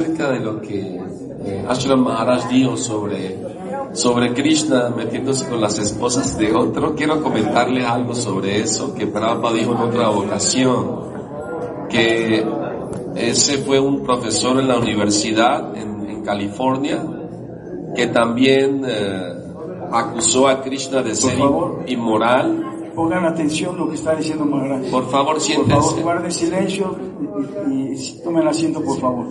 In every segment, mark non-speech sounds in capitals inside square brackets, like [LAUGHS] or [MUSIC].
acerca de lo que eh, Ashram Maharaj dijo sobre, sobre Krishna metiéndose con las esposas de otro, quiero comentarle algo sobre eso que Prabhupada dijo en otra ocasión, que ese fue un profesor en la universidad en, California que también eh, acusó a Krishna de ser inmoral Pongan atención lo que está diciendo Maharaj. Por favor, siéntense. Por favor, guarden silencio y, tomen asiento, por favor.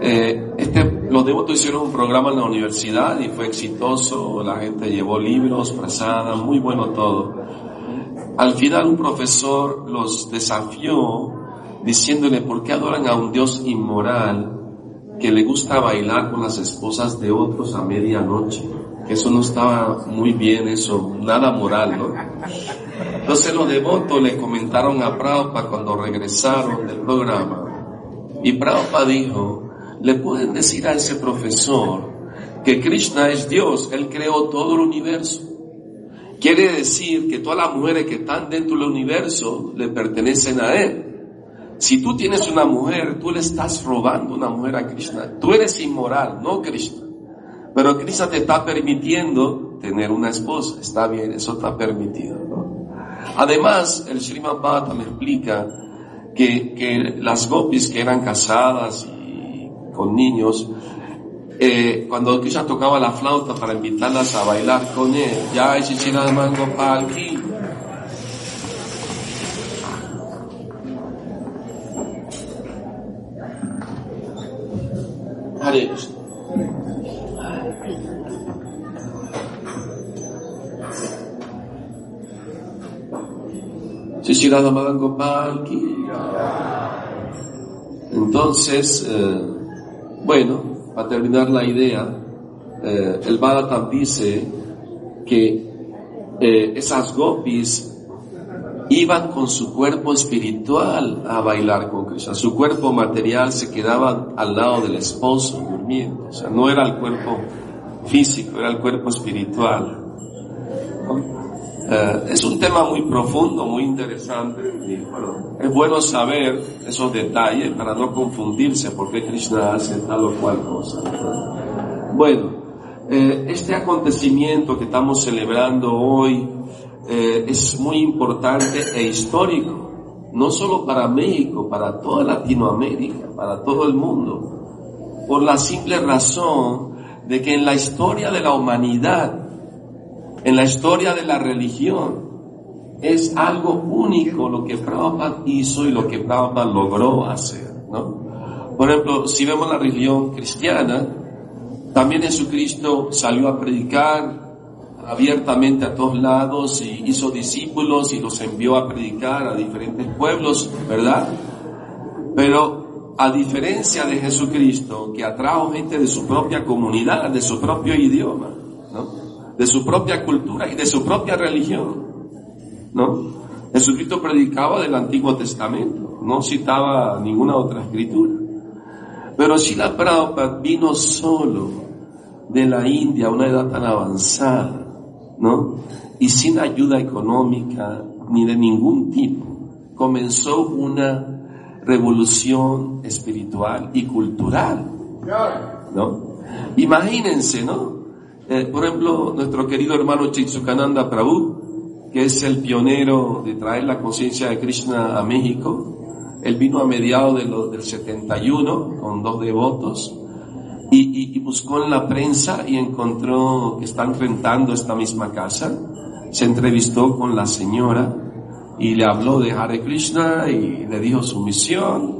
Eh, este, los devotos hicieron un programa en la universidad y fue exitoso. La gente llevó libros, frazadas, muy bueno todo. Al final un profesor los desafió diciéndole por qué adoran a un Dios inmoral que le gusta bailar con las esposas de otros a medianoche eso no estaba muy bien, eso, nada moral, ¿no? Entonces los devotos le comentaron a Prabhupada cuando regresaron del programa, y Prabhupada dijo, le pueden decir a ese profesor que Krishna es Dios, Él creó todo el universo. Quiere decir que todas las mujeres que están dentro del universo le pertenecen a Él. Si tú tienes una mujer, tú le estás robando una mujer a Krishna. Tú eres inmoral, no Krishna. Pero Cristo te está permitiendo tener una esposa. Está bien, eso está permitido. Además, el Srimad Bhattam explica que, que las gopis que eran casadas y con niños, eh, cuando Krishna tocaba la flauta para invitarlas a bailar con él, ya es mango palki. Hare Entonces, eh, bueno, para terminar la idea, eh, el Bhagavatam dice que eh, esas gopis iban con su cuerpo espiritual a bailar con Krishna. Su cuerpo material se quedaba al lado del esposo durmiendo. O sea, no era el cuerpo físico, era el cuerpo espiritual. Eh, es un tema muy profundo, muy interesante. es bueno saber esos detalles para no confundirse porque Krishna hace tal o cual cosa. Bueno, eh, este acontecimiento que estamos celebrando hoy eh, es muy importante e histórico, no solo para México, para toda Latinoamérica, para todo el mundo, por la simple razón de que en la historia de la humanidad en la historia de la religión. Es algo único lo que Prabhupada hizo y lo que Prabhupada logró hacer, ¿no? Por ejemplo, si vemos la religión cristiana, también Jesucristo salió a predicar abiertamente a todos lados y hizo discípulos y los envió a predicar a diferentes pueblos, ¿verdad? Pero a diferencia de Jesucristo, que atrajo gente de su propia comunidad, de su propio idioma, ¿no? de su propia cultura y de su propia religión. ¿No? Jesucristo predicaba del Antiguo Testamento, no citaba ninguna otra escritura. Pero si la Prabhupada vino solo de la India a una edad tan avanzada, ¿no? Y sin ayuda económica ni de ningún tipo, comenzó una revolución espiritual y cultural, ¿no? Imagínense, ¿no? Eh, por ejemplo, nuestro querido hermano Chitsukananda Prabhu, que es el pionero de traer la conciencia de Krishna a México, él vino a mediados de del 71 con dos devotos y, buscó en la prensa y encontró que están rentando esta misma casa. Se entrevistó con la señora y le habló de Hare Krishna y le dijo su misión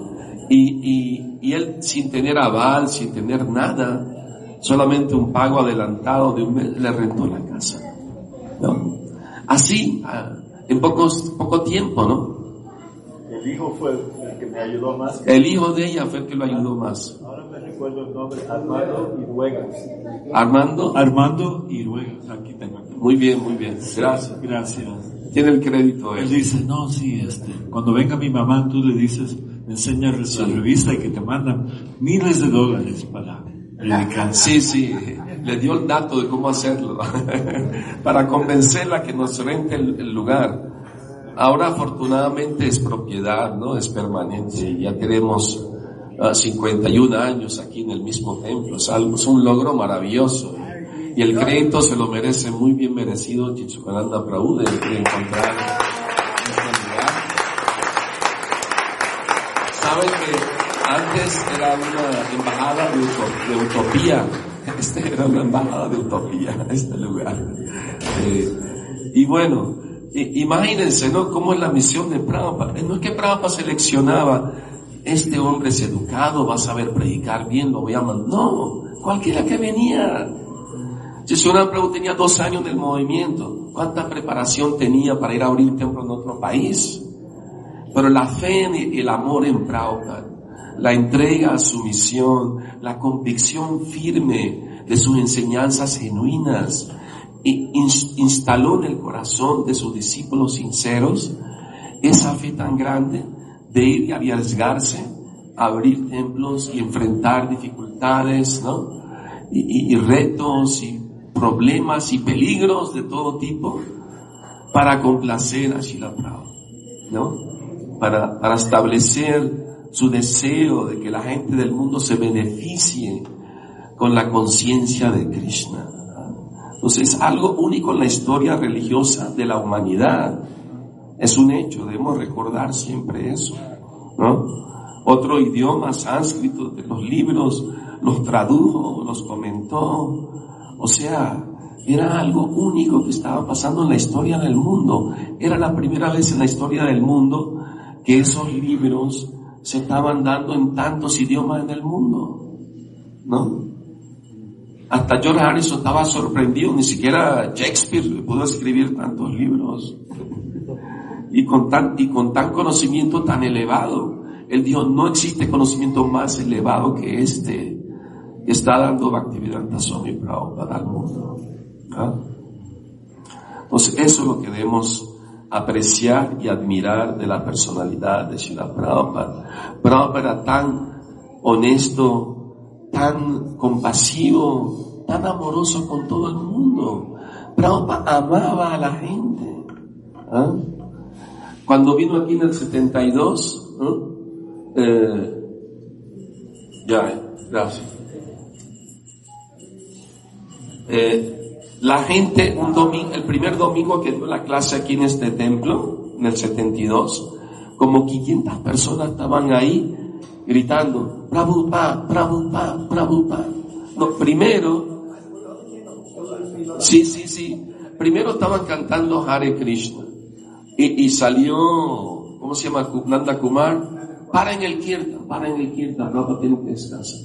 y, y él sin tener aval, sin tener nada, solamente un pago adelantado de un mes le rentó la casa. ¿no? Así, ah, en pocos, poco tiempo, ¿no? El hijo fue el que me ayudó más. El hijo de ella fue el que lo ayudó más. Ahora me recuerdo el nombre, Armando Iruega. Armando. Armando Iruega, aquí tengo. Muy bien, muy bien. Gracias. Gracias. Tiene el crédito él. Él dice, no, sí, este, cuando venga mi mamá, tú le dices, enseña su revista y que te mandan miles de dólares para Sí, sí, le dio el dato de cómo hacerlo, [LAUGHS] para convencerla que nos rente el, lugar. Ahora afortunadamente es propiedad, ¿no? Es permanente, ya queremos 51 años aquí en el mismo templo. Es, algo, es un logro maravilloso. Y el crédito se lo merece muy bien merecido Chichucananda Prabhu de, encontrar este lugar. Saben que antes era una embajada de, utopía. Este era una embajada de utopía, este lugar. Eh, y bueno, imagínense, ¿no? Cómo es la misión de Prabhupada. No es que Prabhupada seleccionaba este hombre es educado, va a saber predicar bien, lo voy a mandar. No, cualquiera que venía. Una Prabhu tenía dos años del movimiento. ¿Cuánta preparación tenía para ir a abrir un templo en otro país? Pero la fe y el amor en Prabhupada, la entrega a su misión, la convicción firme de sus enseñanzas genuinas, instaló en el corazón de sus discípulos sinceros esa fe tan grande de ir y arriesgarse a abrir templos y enfrentar dificultades, ¿no? Y, retos y problemas y peligros de todo tipo para complacer a Shila ¿no? Para, para establecer su deseo de que la gente del mundo se beneficie con la conciencia de Krishna. Entonces es algo único en la historia religiosa de la humanidad es un hecho, debemos recordar siempre eso, ¿no? Otro idioma, sánscrito, de los libros, los tradujo, los comentó. O sea, era algo único que estaba pasando en la historia del mundo. Era la primera vez en la historia del mundo que esos libros se estaban dando en tantos idiomas en el mundo, ¿no? Hasta George Harrison estaba sorprendido, ni siquiera Shakespeare pudo escribir tantos libros y con tan, y con tan conocimiento tan elevado. Él dijo, no existe conocimiento más elevado que este está dando Bhaktivedanta Swami Prabhupada al mundo. ¿Ah? Entonces eso es lo que debemos apreciar y admirar de la personalidad de Srila Prabhupada. Prabhupada era tan honesto, tan compasivo, tan amoroso con todo el mundo. Prabhupada amaba a la gente. ¿Ah? Cuando vino aquí en el 72, eh, ya, gracias. Eh, la gente, un domingo, el primer domingo que dio la clase aquí en este templo, en el 72, como 500 personas estaban ahí gritando, Prabhupada, Prabhupada, Prabhupada. No, primero, sí, sí, sí, primero estaban cantando Hare Krishna. Y, salió, ¿cómo se llama? Nanda Kumar, para en el Kirtan, para en el Kirtan, Prabhupada tiene que descansar.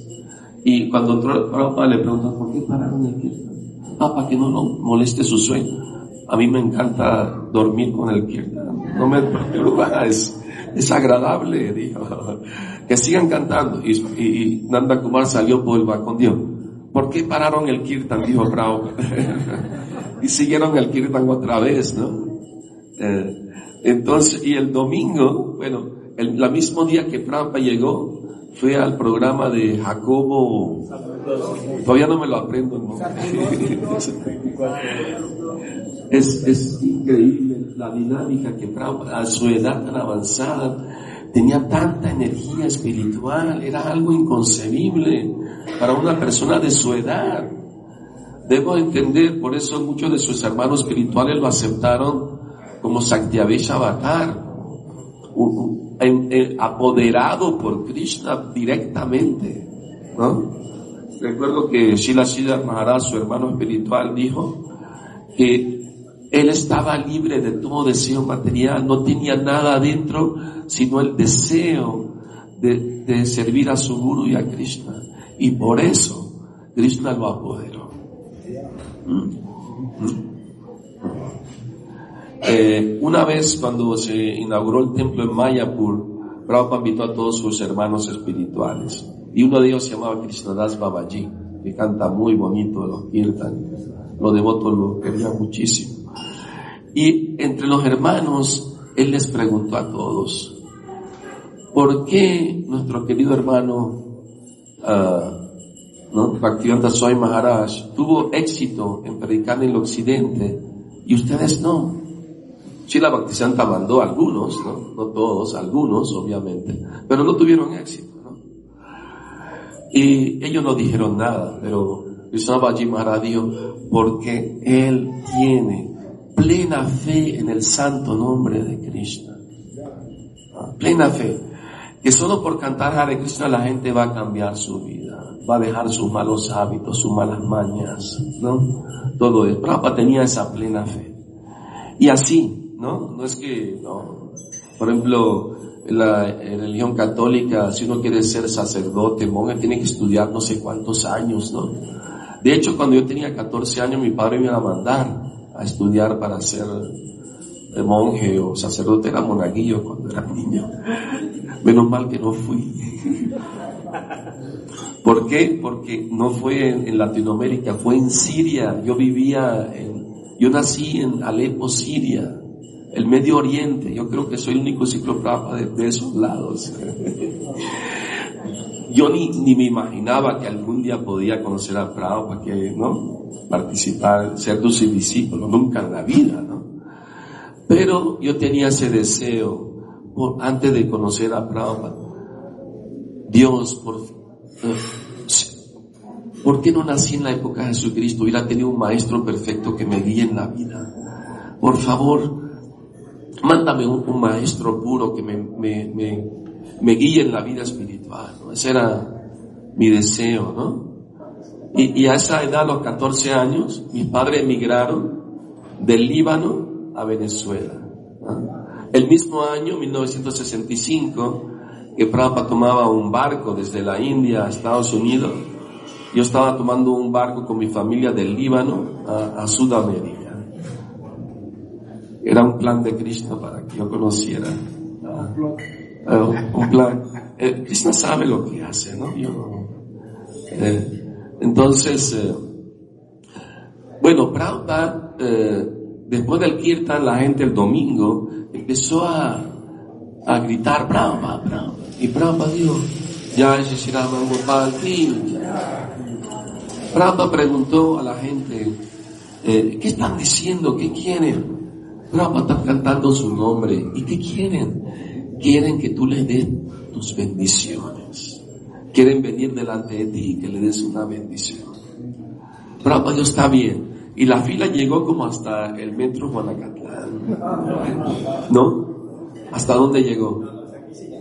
Y cuando Prabhupada le preguntó, ¿por qué pararon el Kirtan? Ah, para que no lo moleste su sueño. A mí me encanta dormir con el Kirtan. No me preocupa, es, es agradable, [LAUGHS] dijo. Que sigan cantando. Y, Nanda Kumar salió por el balcón, ¿por qué pararon el Kirtan? Dijo Prabhupada. [LAUGHS] y siguieron el Kirtan otra vez, ¿no? Eh, entonces, y el domingo, bueno, el la mismo día que Prabhupada llegó, fue al programa de Jacobo, todavía no me lo aprendo, ¿no? [LAUGHS] es, increíble la dinámica que a su edad tan avanzada, tenía tanta energía espiritual, era algo inconcebible para una persona de su edad. Debo entender, por eso muchos de sus hermanos espirituales lo aceptaron como Satyavesha Avatar, apoderado por Krishna directamente, ¿no? Recuerdo que Shila Maharaj, su hermano espiritual, dijo que él estaba libre de todo deseo material, no tenía nada adentro, sino el deseo de, servir a su guru y a Krishna. Y por eso Krishna lo apoderó. ¿Mm? Eh, una vez cuando se inauguró el templo en Mayapur, Prabhupada invitó a todos sus hermanos espirituales. Y uno de ellos se llamaba Krishnadas Babaji, que canta muy bonito los kirtan. Los devotos lo querían muchísimo. Y entre los hermanos, él les preguntó a todos, ¿por qué nuestro querido hermano uh, ¿no? Bhaktivedanta Maharaj tuvo éxito en predicar en el occidente y ustedes no? Chila Bhaktisiddhanta mandó algunos, ¿no? no todos, algunos obviamente, pero no tuvieron éxito. ¿no? Y ellos no dijeron nada, pero Krishna Baji Maharaj dijo, porque él tiene plena fe en el santo nombre de Krishna. Ah, plena fe. Que solo por cantar Hare Krishna la gente va a cambiar su vida, va a dejar sus malos hábitos, sus malas mañas, ¿no? Todo eso. Prabhupada tenía esa plena fe. Y así, ¿no? No es que, no. Por ejemplo, en la religión católica, si uno quiere ser sacerdote, monje, tiene que estudiar no sé cuántos años, ¿no? De hecho, cuando yo tenía 14 años, mi padre me iba a mandar a estudiar para ser monje o sacerdote, era monaguillo cuando era niño. Menos mal que no fui. ¿Por qué? Porque no fue en, Latinoamérica, fue en Siria. Yo vivía en, yo nací en Alepo, Siria, el Medio Oriente. Yo creo que soy el único ciclo de, de esos lados. Yo ni, ni me imaginaba que algún día podía conocer a Prabhupada, que, ¿no? Participar, ser tu discípulo, nunca en la vida, ¿no? Pero yo tenía ese deseo, antes de conocer a Prabhupada. Dios, por, ¿por qué no nací en la época de Jesucristo? Hubiera tenido un maestro perfecto que me guíe en la vida. Por favor, mándame un, maestro puro que me, me, me, me guíe en la vida espiritual. Ese era mi deseo, ¿no? Y, a esa edad, a los 14 años, mis padres emigraron del Líbano a Venezuela. El mismo año, 1965, que Prabhupada tomaba un barco desde la India a Estados Unidos, yo estaba tomando un barco con mi familia del Líbano a, Sudamérica. Era un plan de Krishna para que yo conociera. un plan. Eh, Krishna sabe lo que hace, ¿no? Eh, entonces, eh, bueno, Prabhupada, después del kirtan, la gente el domingo empezó a, a gritar, Prabhupada, Prabhupada. Y Prabhupada dijo, ya Shirama Gopal Prabhupada preguntó a la gente, ¿qué están diciendo? ¿Qué quieren? Prabhupada está cantando su nombre. ¿Y qué quieren? Quieren que tú les des tus bendiciones. Quieren venir delante de ti y que le des una bendición. Pero Dios está bien. Y la fila llegó como hasta el metro Guanacatlán. ¿No? ¿Hasta dónde llegó?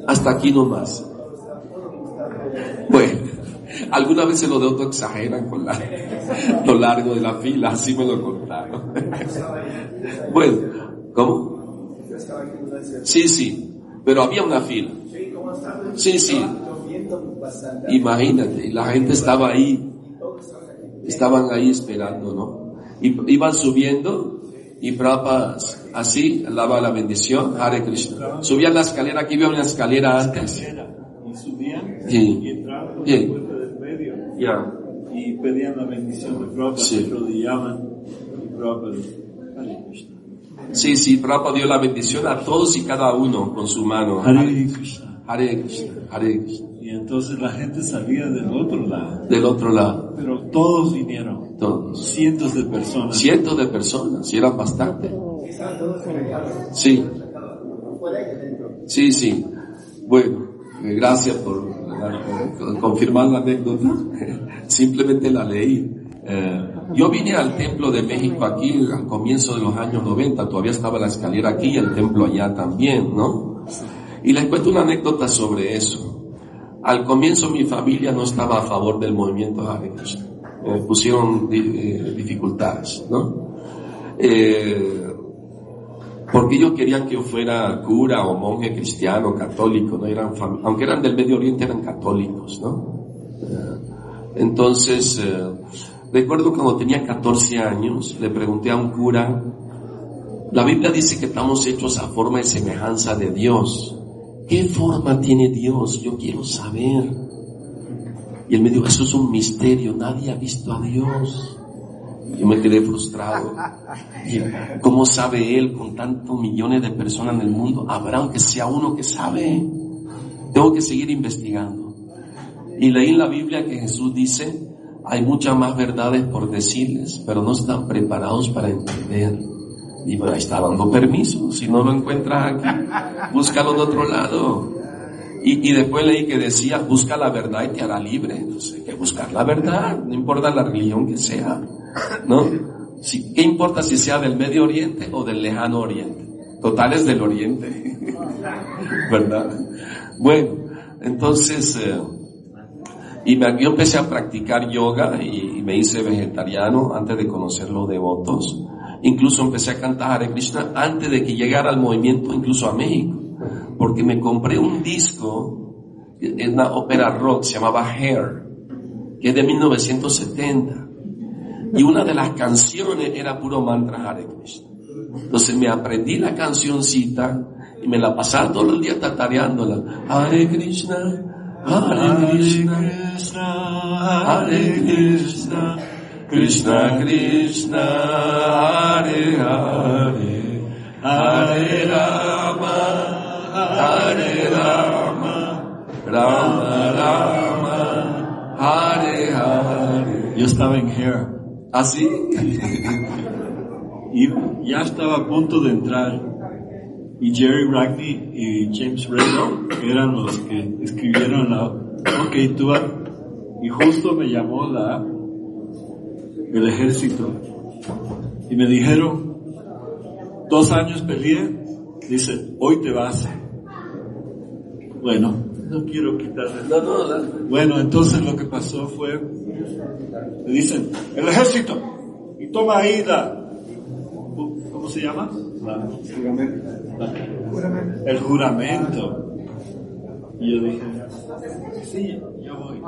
Hasta aquí nomás. Bueno, alguna vez se lo de otro exageran con la, lo largo de la fila, así me lo contaron. Bueno, ¿cómo? Sí, sí, pero había una fila. Sí, sí. Imagínate, la gente estaba ahí, estaban ahí esperando, ¿no? Y, iban subiendo y Prabhupada así daba la bendición, Hare Krishna. Subían la escalera, aquí había una escalera antes. Y subían y entraban por del medio. Ya. Y pedían la bendición de Prabhupada, sí. rodillaban y Prabhupada, Hare Krishna. Sí, sí, Prabhupada dio la bendición a todos y cada uno con su mano. Hare Krishna. Hare Krishna, Hare Krishna. Y entonces la gente salía del otro lado. Del otro lado. Pero todos vinieron. Todos. Cientos de personas. Cientos de personas, y eran bastante. Sí. Sí, sí. Bueno, eh, gracias por, confirmar la anécdota. [LAUGHS] Simplemente la leí. Eh, yo vine al templo de México aquí al comienzo de los años 90, todavía estaba la escalera aquí y el templo allá también, ¿no? Y les cuento una anécdota sobre eso. Al comienzo mi familia no estaba a favor del movimiento Hare. Eh, pusieron eh, dificultades, ¿no? Eh, porque ellos querían que yo fuera cura o monje cristiano, católico, ¿no? Eran aunque eran del Medio Oriente, eran católicos, ¿no? entonces, recuerdo cuando tenía 14 años, le pregunté a un cura, la Biblia dice que estamos hechos a forma y semejanza de Dios. ¿Qué forma tiene Dios? Yo quiero saber. Y él me dijo, eso es un misterio, nadie ha visto a Dios. Yo me quedé frustrado. ¿Cómo sabe Él con tantos millones de personas en el mundo? Habrá aunque sea uno que sabe. Tengo que seguir investigando. Y leí en la Biblia que Jesús dice, hay muchas más verdades por decirles, pero no están preparados para entender. Y bueno, está dando permiso. Si no lo encuentras aquí, búscalo de otro lado. Y, después leí que decía, busca la verdad y te hará libre. Entonces, hay que buscar la verdad, no importa la religión que sea, ¿no? Si, ¿Qué importa si sea del Medio Oriente o del Lejano Oriente? Total es del Oriente, [LAUGHS] ¿verdad? Bueno, entonces, eh, y me, yo empecé a practicar yoga y, y me hice vegetariano antes de conocer los devotos. Incluso empecé a cantar Hare Krishna antes de que llegara al movimiento, incluso a México. Porque me compré un disco en una ópera rock, se llamaba Hair, que es de 1970. Y una de las canciones era puro mantra Hare Krishna. Entonces me aprendí la cancioncita y me la pasaba todo el día tatareándola. Hare Krishna, Hare Krishna, Hare Krishna, Krishna Krishna, Hare Hare, Hare Rama, Hare Rama, Rama Rama, Hare Hare. Yo estaba en Hair ¿Así? [LAUGHS] y ya estaba a punto de entrar. Y Jerry Ragney y James Rado eran los que escribieron la OK Tour. Y justo me llamó la, el ejército. Y me dijeron, dos años peleé, dice, hoy te vas. Bueno, no quiero quitarle. No. Bueno, entonces lo que pasó fue, le dicen, el ejército, y toma ahí la, ¿cómo se llama? La- la- el juramento. Y yo dije, sí, yo voy.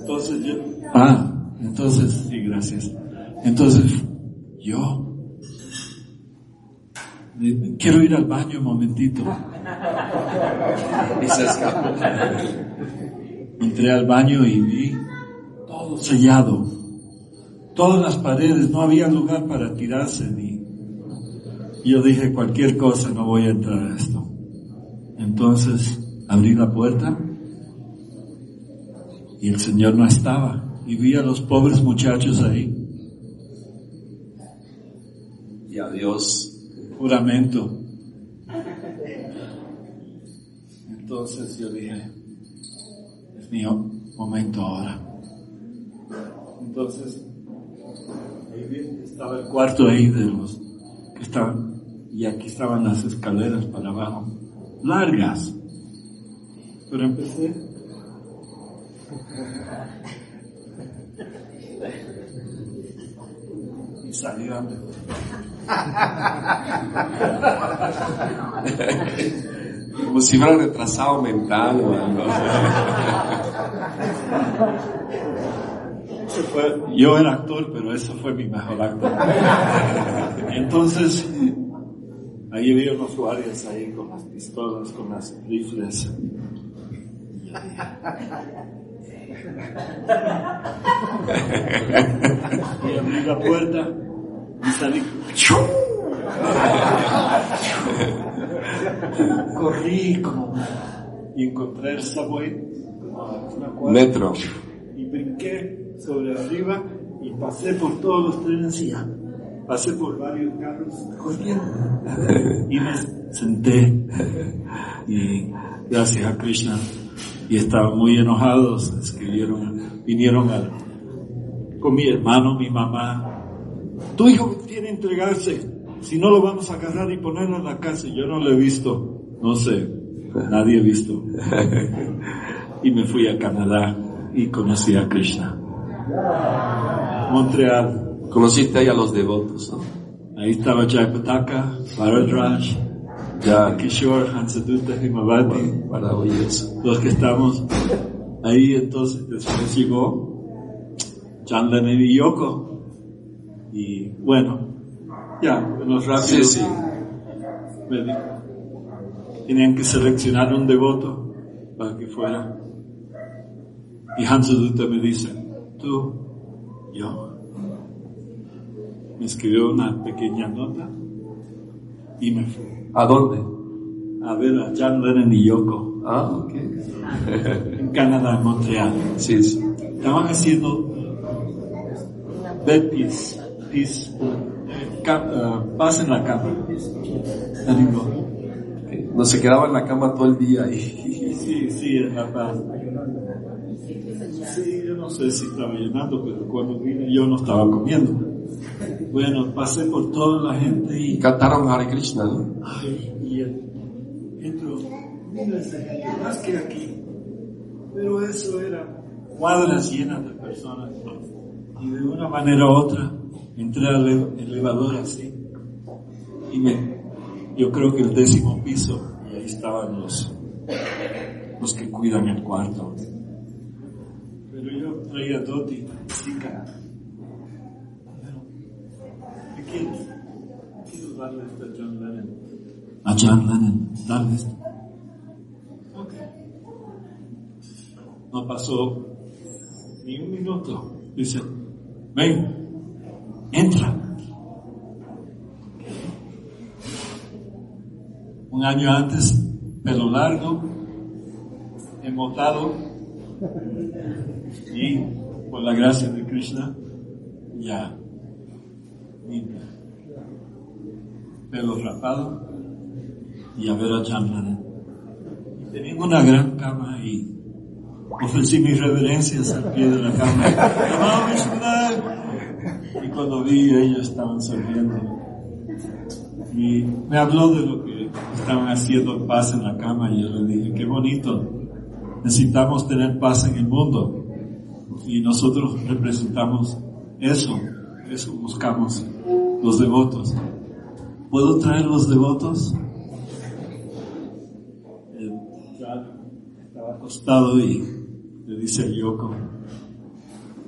Entonces yo, ah, entonces, sí, gracias. Entonces, yo, quiero ir al baño un momentito. [LAUGHS] Y se escapó. Entré al baño y vi todo sellado. Todas las paredes, no había lugar para tirarse ni... Yo dije, cualquier cosa, no voy a entrar a esto. Entonces abrí la puerta y el Señor no estaba. Y vi a los pobres muchachos ahí, Y adiós. juramento. Entonces yo dije, es mi momento ahora. Entonces, ahí estaba el cuarto ahí de los que estaban, y aquí estaban las escaleras para abajo, largas. Pero empecé. Y salí a [LAUGHS] Como si fuera retrasado mental o yo era actor, pero eso fue mi mejor acto. Entonces, ahí había unos guardias ahí con las pistolas, con las rifles. Y abrí la puerta y salí. Corrí como y encontré el subway, como una cuadra Metro. y brinqué sobre arriba y pasé por todos los trenes y ya. Pasé por varios carros corriendo. [LAUGHS] Y me senté. Y gracias a Krishna. Y estaban muy enojados. Escribieron, vinieron a, con mi hermano, mi mamá. Tu hijo tiene que entregarse. Si no lo vamos a agarrar y ponerlo en la cárcel. Yo no lo he visto. No sé. Nadie ha visto. [LAUGHS] y me fui a Canadá y conocí a Krishna. Montreal. Conociste ahí a los devotos, ¿no? Ahí estaba Jayapataka, Bharadraj, Ya, Kishore, Hansaduta, Himavati, maravilloso. los que estamos ahí. Entonces, después llegó Lennon y Yoko. Y bueno, ya, menos rápido. Sí, sí. Tenían que seleccionar un devoto para que fuera. Y Hansaduta me dice, tú, yo. Me escribió una pequeña nota y me fui ¿A dónde? a ver a John Lennon y Yoko Ah, ok. [LAUGHS] en Canadá, en Montreal. Sí, sí. Estaban haciendo peace, peace, ca- eh, paz en la cama. And he go, no se quedaba en la cama todo el día y [LAUGHS] Sí, sí, en La Paz. Sí, yo no sé si estaba llenando, pero cuando vine yo no estaba comiendo. Bueno, pasé por toda la gente y, cantaron Hare Krishna, ¿no? ay, y entro miles de gente, más que aquí. Pero eso era cuadras llenas de personas. Y de una manera u otra entré al ele- elevador así. Y me, yo creo que el décimo piso, y ahí estaban los, los que cuidan el cuarto. Pero yo traía Doti, chica. Pero, ¿qué quieres? Quiero darle esto a John Lennon. A John Lennon, dale esto. Ok. No pasó ni un minuto. Dice, ven, entra. Un año antes, pelo largo, emotado, y por la gracia de Krishna, ya limpio. Pelo rapado y a ver a Jamlan. Y una gran cama y ofrecí mis reverencias al pie de la cama. [LAUGHS] Cuando vi, ellos estaban sonriendo. Y me habló de lo que estaban haciendo paz en la cama y yo le dije, qué bonito. Necesitamos tener paz en el mundo. Y nosotros representamos eso. Eso buscamos los devotos. ¿Puedo traer los devotos? Chad estaba acostado y le dice a Yoko,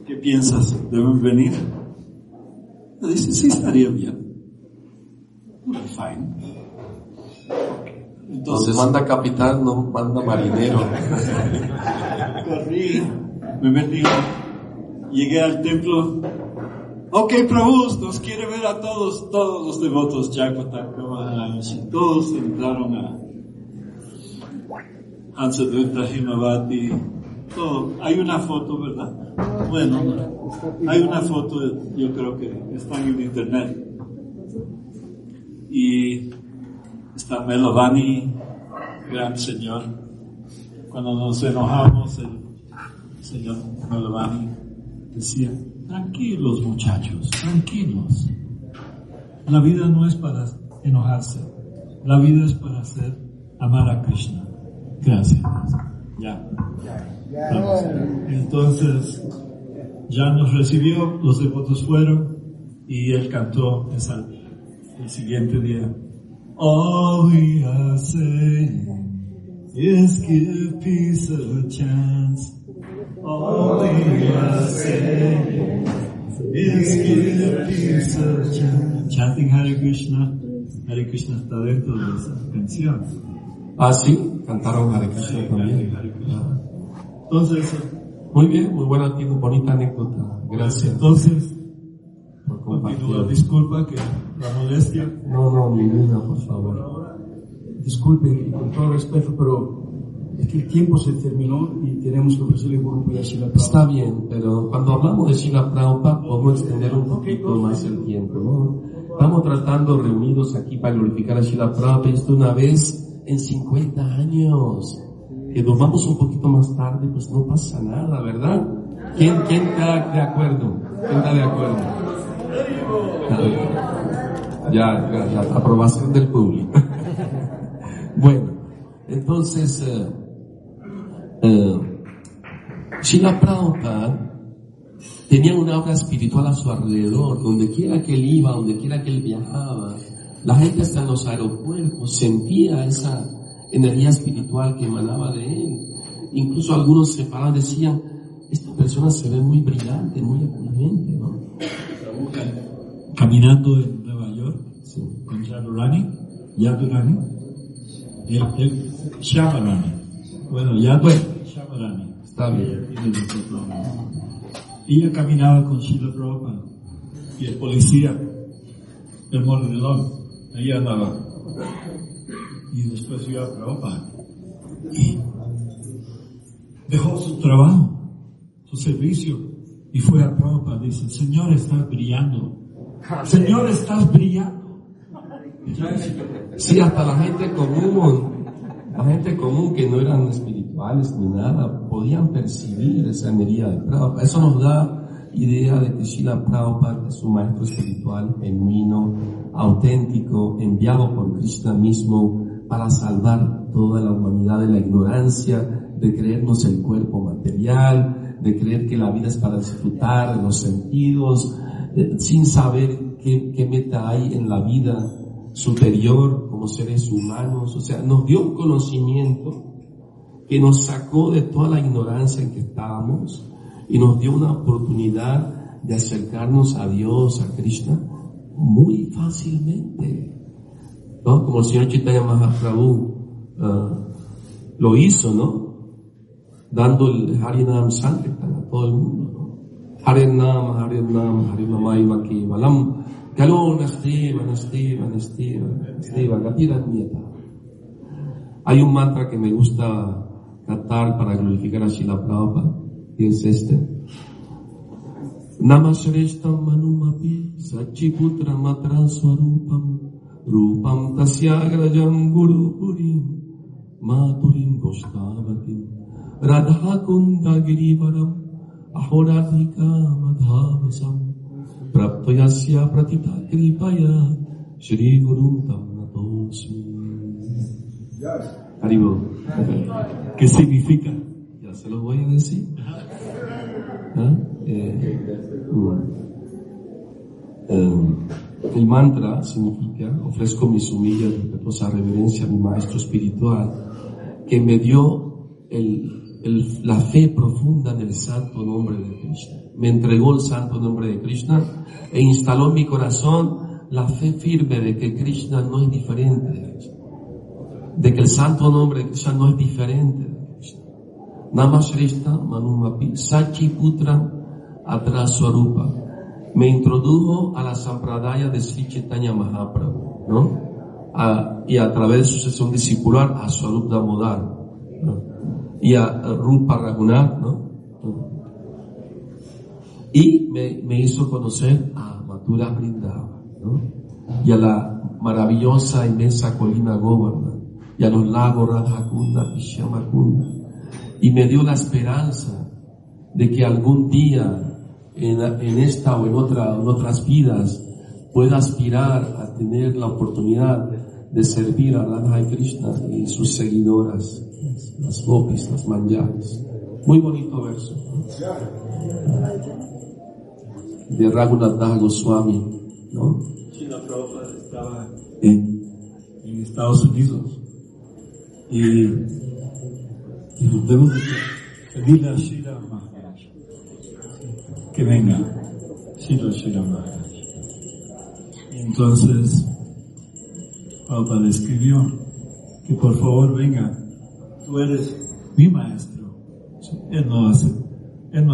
¿qué piensas? ¿Deben venir? Le dice, sí, estaría bien. Fine. Donde Entonces, manda capitán, no manda marinero. [LAUGHS] corrí, me metí, llegué al templo. Ok, Prabhu, nos quiere ver a todos, todos los devotos, todos entraron a Hansadutta Himavati, Hay una foto, ¿verdad? Bueno, hay una foto, yo creo que está en internet. Y está Melovani, gran señor. Cuando nos enojamos, el señor Melovani decía, tranquilos muchachos, tranquilos. La vida no es para enojarse, la vida es para hacer amar a Krishna. Gracias. Ya. Entonces, ya nos recibió, los devotos fueron y él cantó esa, el siguiente día. All we are saying is give peace a chance. All we are saying is give peace a chance. Chanting Hare Krishna. Hare Krishna está dentro de esa canción. Ah, sí, cantaron Hare Krishna también. Hare Krishna. Entonces, Muy bien, muy buena, tiene bonita anécdota. Gracias entonces, por continúa. Disculpa que la molestia. No, no, ninguna, por favor. Disculpe, y con todo respeto, pero es que el tiempo se terminó y tenemos que ofrecerle grupo y así la Está bien, pero cuando hablamos de Shila Prabhupada podemos extender un poquito más el tiempo, ¿no? Estamos tratando reunidos aquí para glorificar a Shila Prabhupada esto una vez en 50 años. Que nos vamos un poquito más tarde, pues no pasa nada, ¿verdad? ¿Quién, quién está de acuerdo? ¿Quién está de acuerdo? Ya, ya, ya, aprobación del público. [LAUGHS] bueno, entonces, eh, eh, Srila Prabhupada tenía una obra espiritual a su alrededor, donde quiera que él iba, donde quiera que él viajaba, la gente hasta en los aeropuertos sentía esa energía espiritual que emanaba de él. Incluso algunos se paraban y decían, esta persona se ve muy brillante, muy opulente, ¿no? Caminando en Nueva York Sí. con Yadurani, Yadurani, el, el Shamarani. Bueno, Yadurani, Shamarani. Está bien. Ella nombre. Ella caminaba con Sheila Prabhupada y el policía, el mordelón, ahí andaba. Y después vio a Prabhupada y dejó su trabajo, su servicio y fue a Prabhupada. Dice, Señor, estás brillando. Señor, estás brillando. Sí, hasta la gente común La gente común que no eran espirituales ni nada, podían percibir esa energía de Prabhupada. Eso nos da idea de que Shila Prabhupada es un maestro espiritual genuino, auténtico, enviado por Krishna mismo para salvar toda la humanidad de la ignorancia, de creernos el cuerpo material, de creer que la vida es para disfrutar de los sentidos, eh, sin saber qué, qué meta hay en la vida superior como seres humanos. O sea, nos dio un conocimiento que nos sacó de toda la ignorancia en que estábamos y nos dio una oportunidad de acercarnos a Dios, a Krishna, muy fácilmente. ¿No? Como el señor Chaitanya Mahaprabhu uh, lo hizo, ¿no? Dando el Harinam Sankirtan a todo el mundo, ¿no? Harinam, Harinam, Harinamaiva Kevalam, Kalo Nastiva, Nastiva, Nastiva, Nastiva, Gatira Nieta. Hay un mantra que me gusta cantar para glorificar a Shila Prabhupada, y es este. Namashreshtam Manumapi Sachiputra Matra Swarupam Rupam Tasyagrajam Guru Purim Maturim Goshtavatim Radha Kunda Girivaram Ahoradhika Madhavasam Praptoyasya Pratita Kripaya Shri Guru Tam Natosmi Haribo. ¿Qué [LAUGHS] significa? Ya se lo voy a decir. ¿Ah? Eh, eh, el mantra significa, ofrezco mis humillas, respetuosa reverencia a mi maestro espiritual, que me dio la fe profunda en el santo nombre de Krishna. Me entregó el santo nombre de Krishna e instaló en mi corazón la fe firme de que Krishna no es diferente de Krishna. De que el santo nombre de Krishna no es diferente de Krishna. Namashrishta Manumapi Sachi Putra Atraswarupa me introdujo a la Sampradaya de Sri Chaitanya Mahaprabhu, ¿no? Y a través de su sesión discipular a Swarup Damodar, ¿no? Y a, Rupa Raghunath, ¿no? Y me, hizo conocer a Mathura Brindava, ¿no? Y a la maravillosa, inmensa colina Govardhan, y a los lagos Radhakunda y Shyamakunda. Y me dio la esperanza de que algún día en, en, esta o en, otra, en otras vidas pueda aspirar a tener la oportunidad de servir a Radha y Krishna y sus seguidoras, las gopis, las manjaris. Muy bonito verso. De Raghunath Goswami, ¿no? Prabhupada estaba Eh, en Estados Unidos y, y debo de pedirle a Shila Maharaj que venga, Shila Shila Maharaj. Entonces Prabhupada le escribió que por favor venga, tú eres mi maestro. Él no,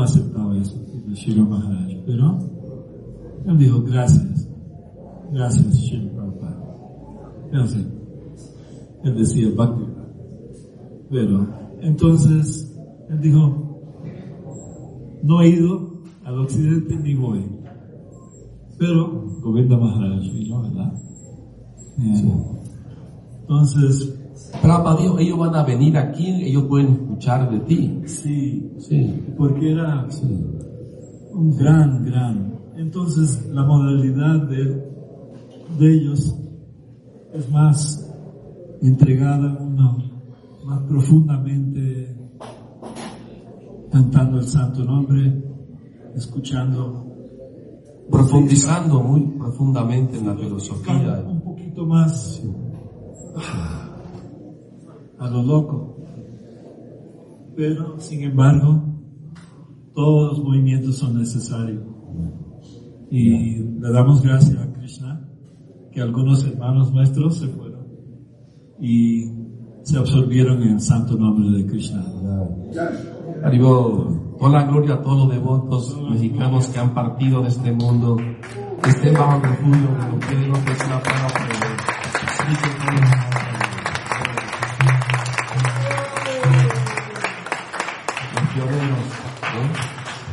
aceptaba eso, Shila Maharaj, pero él dijo gracias, gracias Shila Prabhupada. Entonces, él decía Bhakti. Pero, entonces, él dijo, no he ido al occidente ni voy. Pero, Govinda Maharaj vino, ¿verdad? Eh, Entonces, Prabhupada dijo, ellos van a venir aquí, ellos pueden escuchar de ti. sí, Sí, porque era sí. un gran, gran. Entonces, la modalidad de, de ellos es más entregada, uno más profundamente cantando el santo nombre, escuchando Profundizando muy profundamente en la filosofía. un poquito más a lo loco. Pero, sin embargo, todos los movimientos son necesarios. Y le damos gracias a Krishna que algunos hermanos nuestros se fueron y se absorbieron en el santo nombre de Krishna. Digo, toda la gloria a todos los devotos mexicanos que han partido de este mundo, que estén bajo el refugio de lo que es la palabra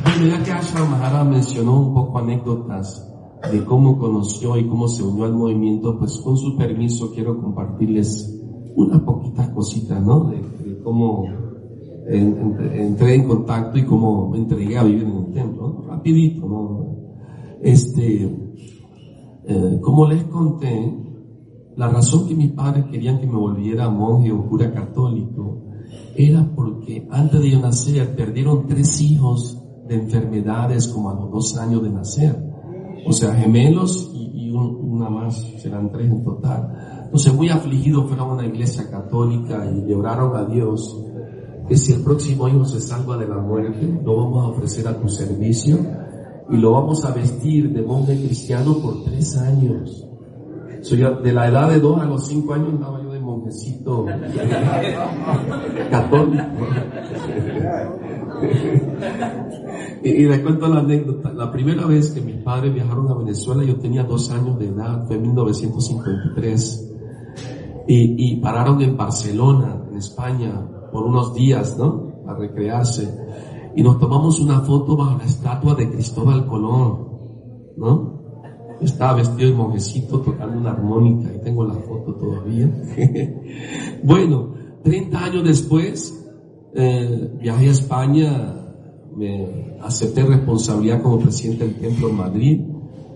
Los ya que Ashram Mahara mencionó un poco anécdotas de cómo conoció y cómo se unió al movimiento, pues con su permiso quiero compartirles unas poquitas cositas, ¿no? De, cómo entré en contacto y cómo me entregué a vivir en el templo, rapidito, ¿no? Este, eh, como les conté, la razón que mis padres querían que me volviera monje o cura católico era porque antes de yo nacer perdieron tres hijos de enfermedades como a los dos años de nacer. O sea, gemelos y, una más, serán tres en total. Entonces muy afligidos fueron a una iglesia católica y le oraron a Dios que si el próximo hijo se salva de la muerte, lo vamos a ofrecer a tu servicio y lo vamos a vestir de monje cristiano por tres años. Soy de la edad de dos a los cinco años andaba yo de monjecito [LAUGHS] católico. [LAUGHS] y, y cuento la anécdota. La primera vez que mis padres viajaron a Venezuela, yo tenía dos años de edad, fue en 1953. Y, y pararon en Barcelona, en España, por unos días, ¿no? A recrearse. Y nos tomamos una foto bajo la estatua de Cristóbal Colón, ¿no? Estaba vestido de monjecito tocando una armónica y tengo la foto todavía. [LAUGHS] bueno, 30 años después, eh, viajé a España, me acepté responsabilidad como presidente del templo en Madrid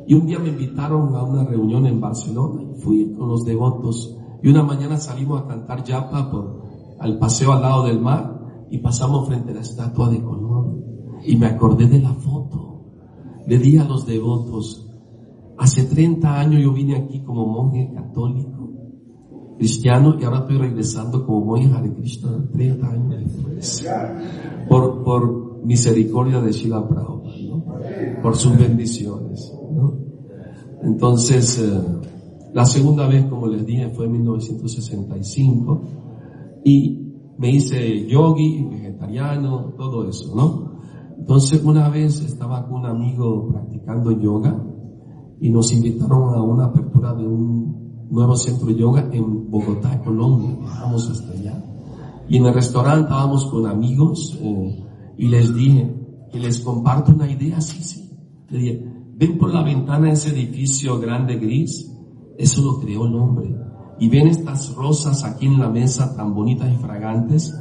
y un día me invitaron a una reunión en Barcelona y fui con los devotos y una mañana salimos a cantar yapa por, al paseo al lado del mar y pasamos frente a la estatua de Colón y me acordé de la foto. Le di a los devotos, Hace 30 años yo vine aquí como monje católico, cristiano, y ahora estoy regresando como monje Hare Krishna 30 años después. Por, por misericordia de Shiva Prabhupada, ¿no? Por sus bendiciones, ¿no? Entonces, eh, la segunda vez, como les dije, fue en 1965 y me hice yogi, vegetariano, todo eso, ¿no? Entonces, una vez estaba con un amigo practicando yoga y nos invitaron a una apertura de un nuevo centro de yoga en Bogotá, Colombia. Vamos hasta allá. Y en el restaurante estábamos con amigos eh, y les dije que les comparto una idea, sí, sí. Le dije, ven por la ventana ese edificio grande gris, eso lo creó el hombre. Y ven estas rosas aquí en la mesa tan bonitas y fragantes,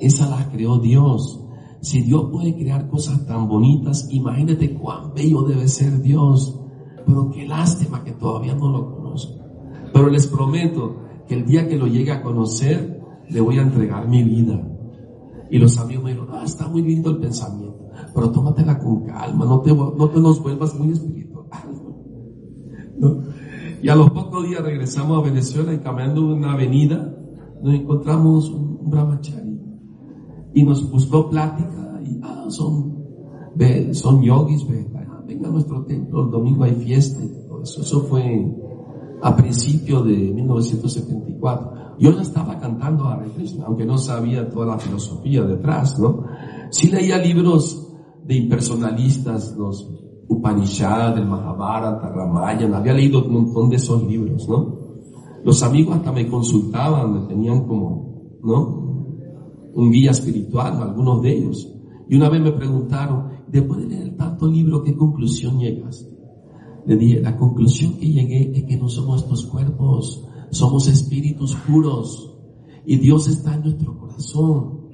esa las creó Dios. Si Dios puede crear cosas tan bonitas, imagínate cuán bello debe ser Dios pero qué lástima que todavía no lo conozco. Pero les prometo que el día que lo llegue a conocer, le voy a entregar mi vida. Y los amigos me dijeron, ah, está muy lindo el pensamiento, pero tómatela con calma, no te, no te nos vuelvas muy espiritual. [LAUGHS] Y a los pocos días regresamos a Venezuela y caminando una avenida, nos encontramos un, brahmachari y nos buscó plática y, ah, son, son yogis, venga a nuestro templo, el domingo hay fiesta eso. Fue a principio de 1974. Yo ya estaba cantando a Krishna, aunque no sabía toda la filosofía detrás, ¿no? Sí leía libros de impersonalistas, los Upanishad, el Mahabharata, Ramayana, había leído un montón de esos libros, ¿no? Los amigos hasta me consultaban, me tenían como, ¿no? Un guía espiritual, algunos de ellos. Y una vez me preguntaron, después de leer tanto libro, ¿qué conclusión llegas? Le dije, la conclusión que llegué es que no somos estos cuerpos, somos espíritus puros y Dios está en nuestro corazón.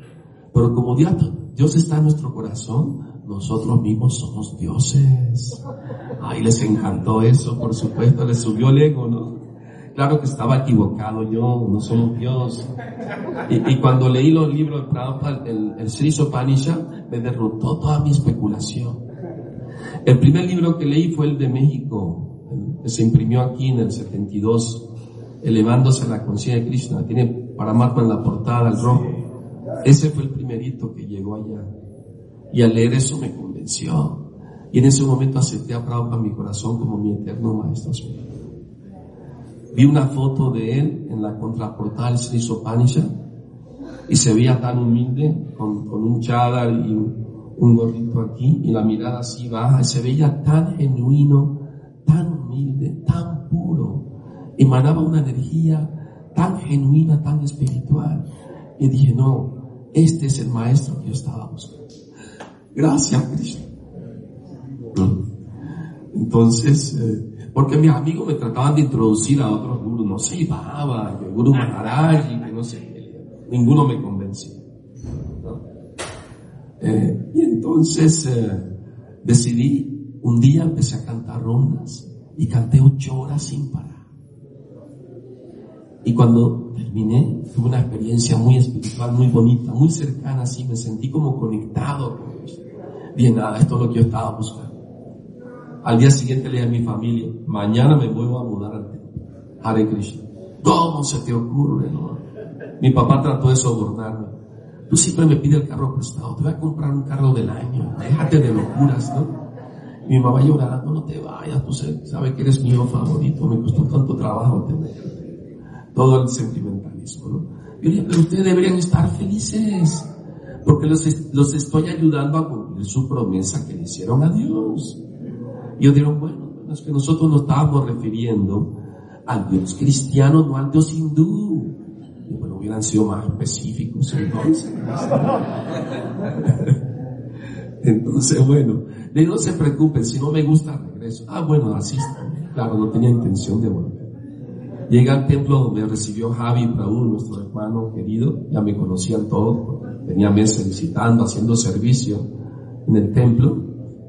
Pero como Dios, Dios está en nuestro corazón, nosotros mismos somos dioses. Ay, les encantó eso, por supuesto, les subió el ego, ¿no? Claro que estaba equivocado yo, no somos Dios. Y, cuando leí los libros de Prabhupada, el, el Sri Sopanisha, me derrotó toda mi especulación. El primer libro que leí fue el de México, que se imprimió aquí en el 72, elevándose a la conciencia de Krishna. Tiene Paramatma en la portada, el rojo. Ese fue el primerito que. Y al leer eso me convenció. Y en ese momento acepté a Prabhupada en mi corazón como mi eterno maestro. Vi una foto de él en la contraportada del Sri y se veía tan humilde con, un chadar y un, gorrito aquí y la mirada así baja se veía tan genuino, tan humilde, tan puro. Emanaba una energía tan genuina, tan espiritual. Y dije, no, este es el maestro que yo estaba buscando. Gracias, Cristo. Entonces, eh, Porque mis amigos me trataban de introducir a otros gurus, no sé, Baba, que Guru Maharaj, que no sé Ninguno me convencía. Eh, y entonces eh, decidí, un día empecé a cantar rondas y canté ocho horas sin parar. Y cuando terminé, tuve una experiencia muy espiritual, muy bonita, muy cercana, así me sentí como conectado Bien, nada, esto es lo que yo estaba buscando. Al día siguiente le dije a mi familia, mañana me vuelvo a mudar al templo. Hare Krishna. ¿Cómo se te ocurre? No? Mi papá trató de sobornarme. Tú siempre me pides el carro prestado, te voy a comprar un carro del año, déjate de locuras, ¿no? mi mamá llorando, no te vayas, tú sabes que eres hijo favorito, me costó tanto trabajo tenerte. Todo el sentimentalismo, ¿no? Yo le dije, pero ustedes deberían estar felices, porque los, los estoy ayudando a su promesa que le hicieron a Dios. Y ellos dijeron, bueno, es que nosotros nos estábamos refiriendo al Dios cristiano, no al Dios hindú. Y bueno, hubieran sido más específicos entonces. [LAUGHS] Entonces, bueno, no se preocupen, si no me gusta, regreso. Ah, bueno, así Claro, no tenía intención de volver. Llegué al templo donde recibió Javi Prabhu, nuestro hermano querido. Ya me conocían todos, tenía meses visitando, haciendo servicio en el templo.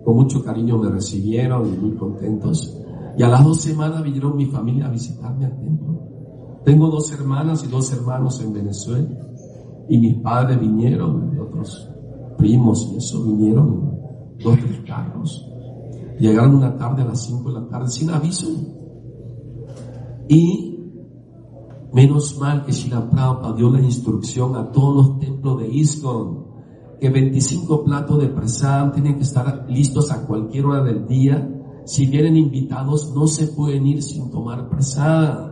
Con mucho cariño me recibieron y muy contentos. Y a las dos semanas vinieron mi familia a visitarme al templo. Tengo dos hermanas y dos hermanos en Venezuela. Y mis padres vinieron, y otros primos y eso vinieron dos tres carros. Llegaron una tarde a las cinco de la tarde sin aviso. Y menos mal que Shila Prabhupada dio la instrucción a todos los templos de ISKCON que 25 platos de prasad tienen que estar listos a cualquier hora del día. Si vienen invitados, no se pueden ir sin tomar prasad.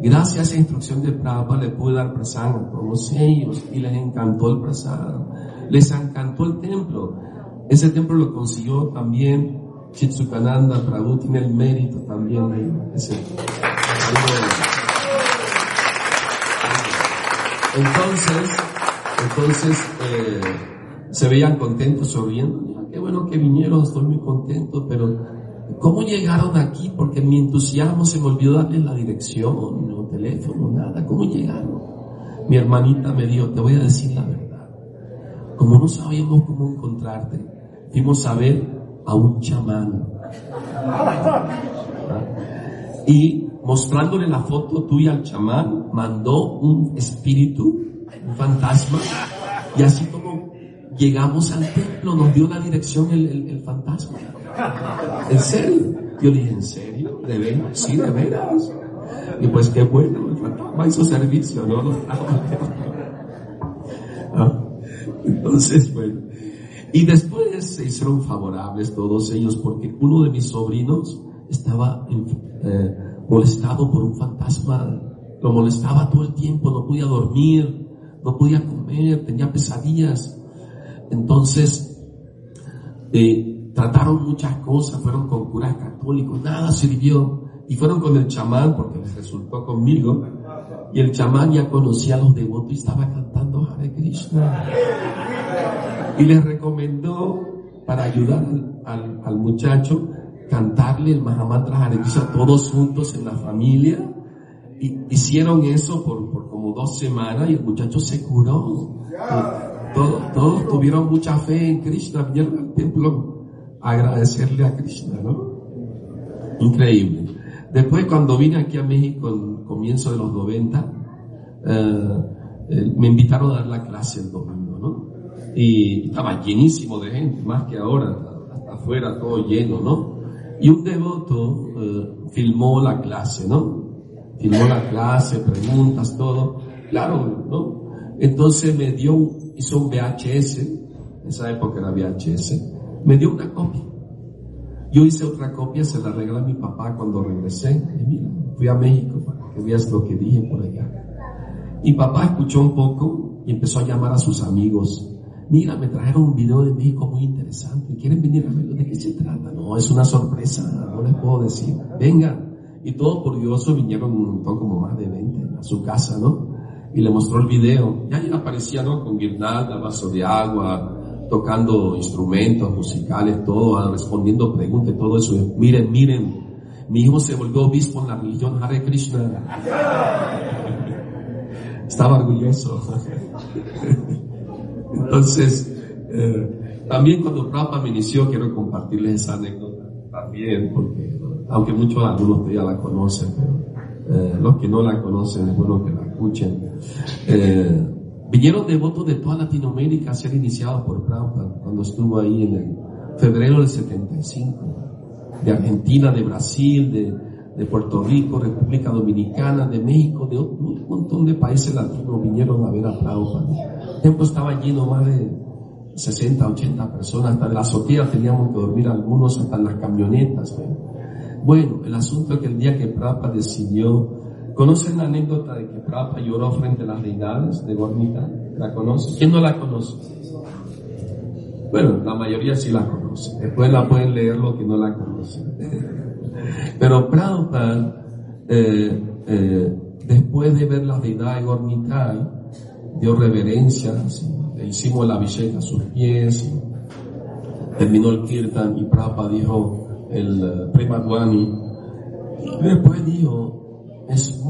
Gracias a esa instrucción de Prabhupada le pude dar prasad a todos ellos y les encantó el prasad. Les encantó el templo. Ese templo lo consiguió también Chitsukananda Prabhu, tiene el mérito también de ese. Entonces, entonces, eh, se veían contentos, sonriendo. Qué bueno que vinieron, estoy muy contento, pero ¿cómo llegaron aquí? Porque mi entusiasmo se me olvidó darles la dirección, no teléfono, nada. ¿Cómo llegaron? Mi hermanita me dijo, te voy a decir la verdad. Como no sabíamos cómo encontrarte, fuimos a ver a un chamán. Y mostrándole la foto tuya al chamán, mandó un espíritu, un fantasma, y así como llegamos al templo, nos dio la dirección el, fantasma. ¿En serio? Yo dije, ¿en serio? ¿De veras? Sí, de veras. Y pues qué bueno, el fantasma hizo servicio, ¿no? [LAUGHS] Entonces, bueno. Y después se hicieron favorables todos ellos porque uno de mis sobrinos estaba eh, molestado por un fantasma. Lo molestaba todo el tiempo, no podía dormir, no podía comer, tenía pesadillas. Entonces, eh, trataron muchas cosas, fueron con curas católicos, nada sirvió. Y fueron con el chamán porque les resultó conmigo. Y el chamán ya conocía a los devotos y estaba cantando Hare Krishna. Y les recomendó, para ayudar al, muchacho, cantarle el Mahamantra Hare Krishna todos juntos en la familia. Y hicieron eso por, por como dos semanas y el muchacho se curó. Todos, tuvieron mucha fe en Krishna, vinieron al templo a agradecerle a Krishna, ¿no? Increíble. Después cuando vine aquí a México en comienzo de los 90, eh, eh, me invitaron a dar la clase el domingo, ¿no? Y estaba llenísimo de gente, más que ahora, hasta afuera todo lleno, ¿no? Y un devoto eh, filmó la clase, ¿no? Filmó la clase, preguntas, todo. Claro, ¿no? Entonces me dio, hizo un VHS, en esa época era VHS, me dio una copia. Yo hice otra copia, se la regalé a mi papá cuando regresé. Y mira, fui a México para que veas lo que dije por allá. Y papá escuchó un poco y empezó a llamar a sus amigos. Mira, me trajeron un video de México muy interesante. ¿Quieren venir a verlo? ¿De qué se trata? No, es una sorpresa, no les puedo decir. Vengan. Y todos curiosos vinieron un montón, como más de 20, a su casa, ¿no? Y le mostró el video. Ya aparecía, ¿no? Con guirnalda, vaso de agua, tocando instrumentos musicales, todo, ah, respondiendo preguntas, todo eso. Miren, miren, mi hijo se volvió obispo en la religión Hare Krishna. [LAUGHS] Estaba orgulloso. [LAUGHS] Entonces, eh, también cuando Prabhupada me inició, quiero compartirles esa anécdota también, porque aunque muchos algunos ya la conocen, pero eh, los que no la conocen es bueno que la escuchen. Eh, vinieron devotos de toda Latinoamérica a ser iniciados por Prabhupada cuando estuvo ahí en febrero del 75, de Argentina, de Brasil, de, Puerto Rico, República Dominicana, de México, de un montón de países latinos vinieron a ver a Prabhupada. El templo estaba lleno más de 60, 80 personas, hasta de la azotea teníamos que dormir algunos, hasta en las camionetas. Bueno, el asunto es que el día que Prabhupada decidió, ¿conocen la anécdota de que Prabhupada lloró frente a las deidades de Gormita? ¿La conocen? ¿Quién no la conoce? Bueno, la mayoría sí la conoce. Después la pueden leer lo que no la conocen. [LAUGHS] Pero Prabhupada, eh, eh, después de ver las deidades de Gormita, dio reverencia, le hicimos la visita a sus pies, terminó el kirtan y Prabhupada dijo, el eh, Prima Guani, después dijo, es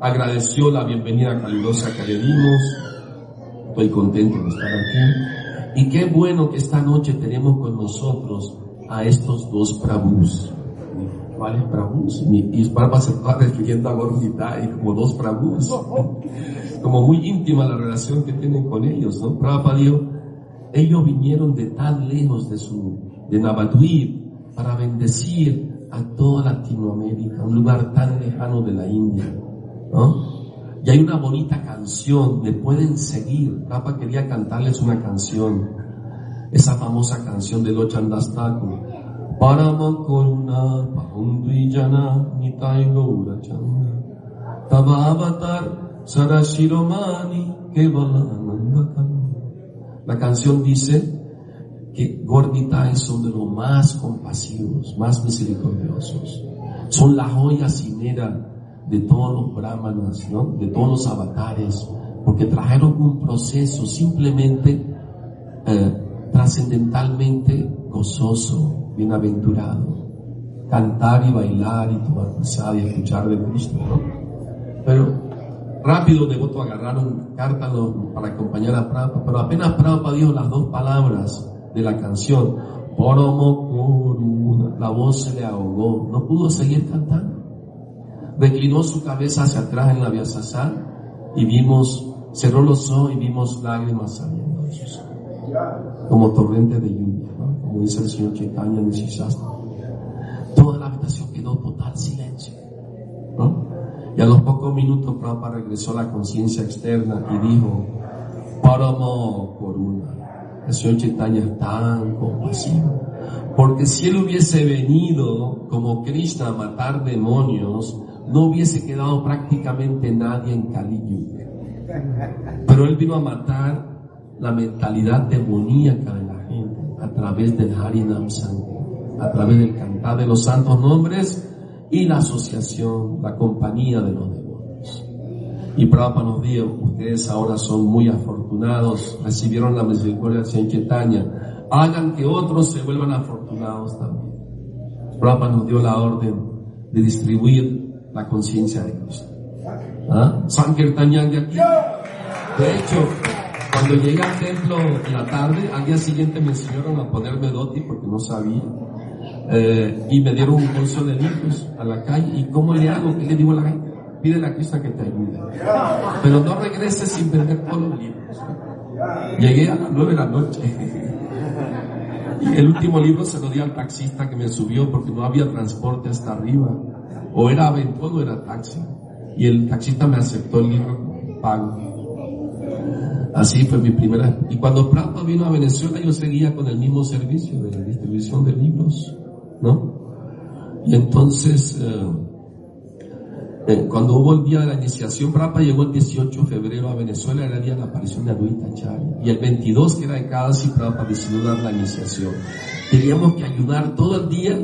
agradeció la bienvenida calurosa que le dimos, estoy contento de estar aquí, y qué bueno que esta noche tenemos con nosotros a estos dos Prabhus. ¿Cuáles Prabhus? Y Prabhupada se está refiriendo a Gordita y como dos Prabhus [LAUGHS] como muy íntima la relación que tienen con ellos, ¿no? Prabhupada dijo, ellos vinieron de tan lejos de su, de Navadvip para bendecir a toda Latinoamérica, un lugar tan lejano de la India, ¿no? Y hay una bonita canción, me pueden seguir. Prabhupada quería cantarles una canción, esa famosa canción de Lochandastaku. Parama Koruna Paundrijana Nitai Gaura Chanda Tava Avatar la canción dice que Gorditai son de los más compasivos, más misericordiosos. Son la joya cinera de todos los brahmanas, ¿no? de todos los avatares, porque trajeron un proceso simplemente eh, trascendentalmente gozoso, bienaventurado. Cantar y bailar y tomar prasad y escuchar de Cristo, ¿no? Pero Rápido devoto agarraron cártalo para acompañar a Prabhupada, pero apenas Prabhupada dijo las dos palabras de la canción, la voz se le ahogó, no pudo seguir cantando. Reclinó su cabeza hacia atrás en la vía y vimos, cerró los ojos y vimos lágrimas saliendo como torrente de lluvia, como dice el Señor Chaitanya en Toda la habitación quedó total silencio. ¿no? Y a los pocos minutos Prabhupada regresó a la conciencia externa y dijo, Paramo una Tan compasivo. Porque si él hubiese venido como Krishna a matar demonios, no hubiese quedado prácticamente nadie en Kali Pero él vino a matar la mentalidad demoníaca de la gente a través del Harinam Sankirtan, a través del cantar de los santos nombres y la asociación, la compañía de los devotos. Y Prabhupada nos dijo, ustedes ahora son muy afortunados, recibieron la misericordia de Chaitanya, hagan que otros se vuelvan afortunados también. Prabhupada nos dio la orden de distribuir la conciencia de Cristo. ¿Ah? Sankirtanyan de aquí. De hecho, cuando llegué al templo en la tarde, al día siguiente me enseñaron a ponerme doti porque no sabía. Eh, y me dieron un bolso de libros a la calle. ¿Y cómo le hago? ¿Qué le digo a la gente? Pide a Cristo que te ayude. Pero no regreses sin vender todos los libros. Llegué a las nueve de la noche. Y el último libro se lo di al taxista que me subió porque no había transporte hasta arriba. O era aventura o era taxi. Y el taxista me aceptó el libro pago. Así fue mi primera. Y cuando Prata vino a Venezuela, yo seguía con el mismo servicio de distribución de libros. ¿no? Y entonces, eh, eh, cuando hubo el día de la iniciación, Prapa llegó el 18 de febrero a Venezuela, era el día de la aparición de Aduita Chari. Y el 22, que era de cada si decidió dar la iniciación. Teníamos que ayudar todo el día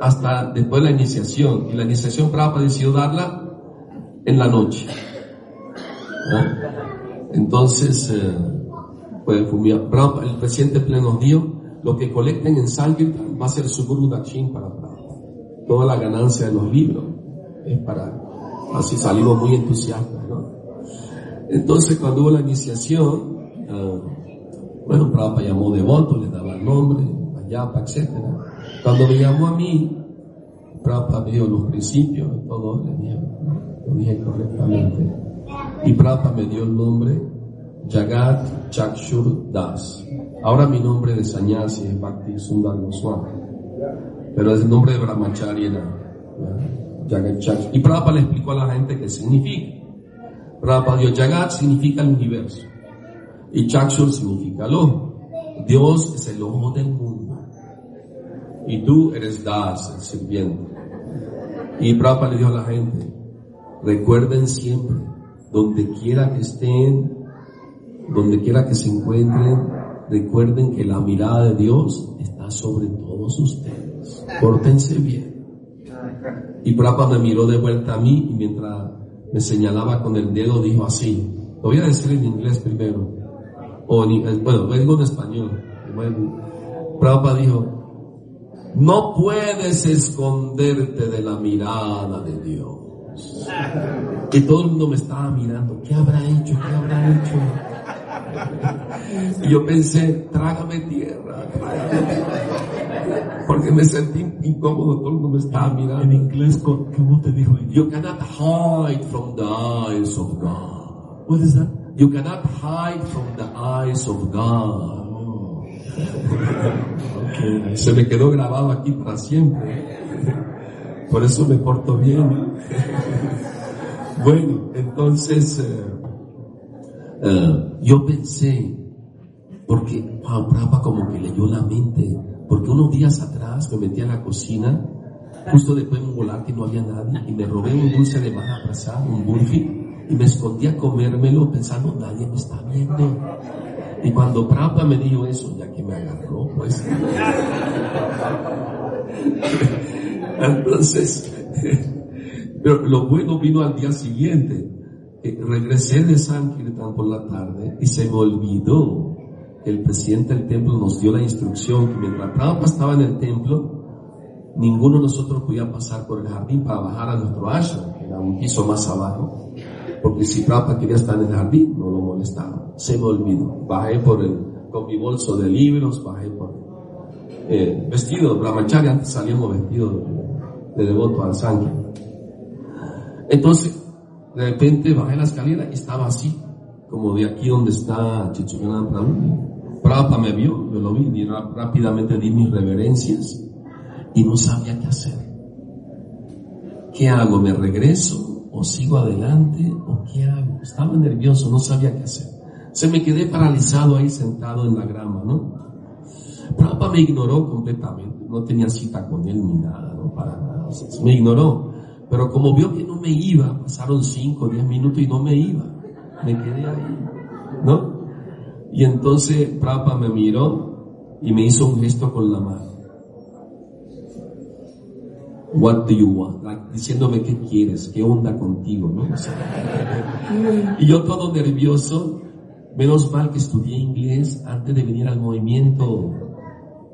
hasta después de la iniciación. Y la iniciación Prapa decidió darla en la noche. Entonces, eh, pues, el presidente pleno dio lo que colecten en Sankirtan va a ser su Guru Dakshin para Prabhupada. toda la ganancia de los libros. Es para, así salimos muy entusiastas, ¿no? Entonces cuando hubo la iniciación, uh, bueno, Prabhupada llamó devoto, le daba el nombre, Ayapa, etc. Cuando me llamó a mí, Prabhupada me dio los principios todo, le dije, lo dije correctamente. Y Prabhupada me dio el nombre Jagat Chakshur Das. Ahora mi nombre de Sanyasi es Bhakti Sundar Goswami. Pero es el nombre de Brahmacharya Y Prabhupada le explicó a la gente qué significa. Prabhupada dijo, Jagat significa el universo. Y Chakshur significa el ojo. Dios es el ojo del mundo. Y tú eres Das, el sirviente. Y Prabhupada le dijo a la gente, recuerden siempre, donde quiera que estén, donde quiera que se encuentren, recuerden que la mirada de Dios está sobre todos ustedes. Pórtense bien. Y Prabhupada me miró de vuelta a mí y mientras me señalaba con el dedo dijo así. Lo voy a decir en inglés primero. O en, bueno, vengo en español. Prabhupada dijo, no puedes esconderte de la mirada de Dios. Y todo el mundo me estaba mirando. ¿Qué habrá hecho? ¿Qué habrá hecho? Y yo pensé, trágame tierra, Porque me sentí incómodo, todo el mundo me estaba mirando. En inglés, ¿cómo te dijo? You cannot hide from the eyes of God. What is that? You cannot hide from the eyes of God. [LAUGHS] Se me quedó grabado aquí para siempre. Por eso me porto bien. Bueno, entonces eh, eh, yo pensé, porque Juan Prapa como que leyó la mente, porque unos días atrás me metí a la cocina, justo después de un volar que no había nadie, y me robé un dulce de Mahaprasad, un burfi, y me escondí a comérmelo pensando, nadie me está viendo. Y cuando Prabhupada me dijo eso, ya que me agarró, pues. [LAUGHS] Entonces, [LAUGHS] pero lo bueno vino al día siguiente. regresé de Sankirtan por la tarde y se me olvidó el presidente del templo nos dio la instrucción que mientras Prabhupada estaba en el templo, ninguno de nosotros podía pasar por el jardín para bajar a nuestro ashram, que era un piso más abajo porque si Prabhupada quería estar en el jardín, no lo molestaba. Se me olvidó. Bajé por el, con mi bolso de libros, bajé por eh, vestido, brahmachari, antes salíamos vestidos de, devoto al sangre. Entonces, de repente bajé la escalera y estaba así, como de aquí donde está Chichuganan Prabhu. Prabhupada me vio, yo lo vi, y rápidamente di mis reverencias y no sabía qué hacer. ¿Qué hago? ¿Me regreso? o sigo adelante o qué hago. Estaba nervioso, no sabía qué hacer. Se me quedé paralizado ahí sentado en la grama, ¿no? Prabhupada me ignoró completamente, no tenía cita con él ni nada, no para nada. me ignoró. Pero como vio que no me iba, pasaron cinco, diez minutos y no me iba. Me quedé ahí, ¿no? Y entonces Prabhupada me miró y me hizo un gesto con la mano. What do you want? diciéndome qué quieres, qué onda contigo, ¿no? y yo todo nervioso, menos mal que estudié inglés antes de venir al movimiento.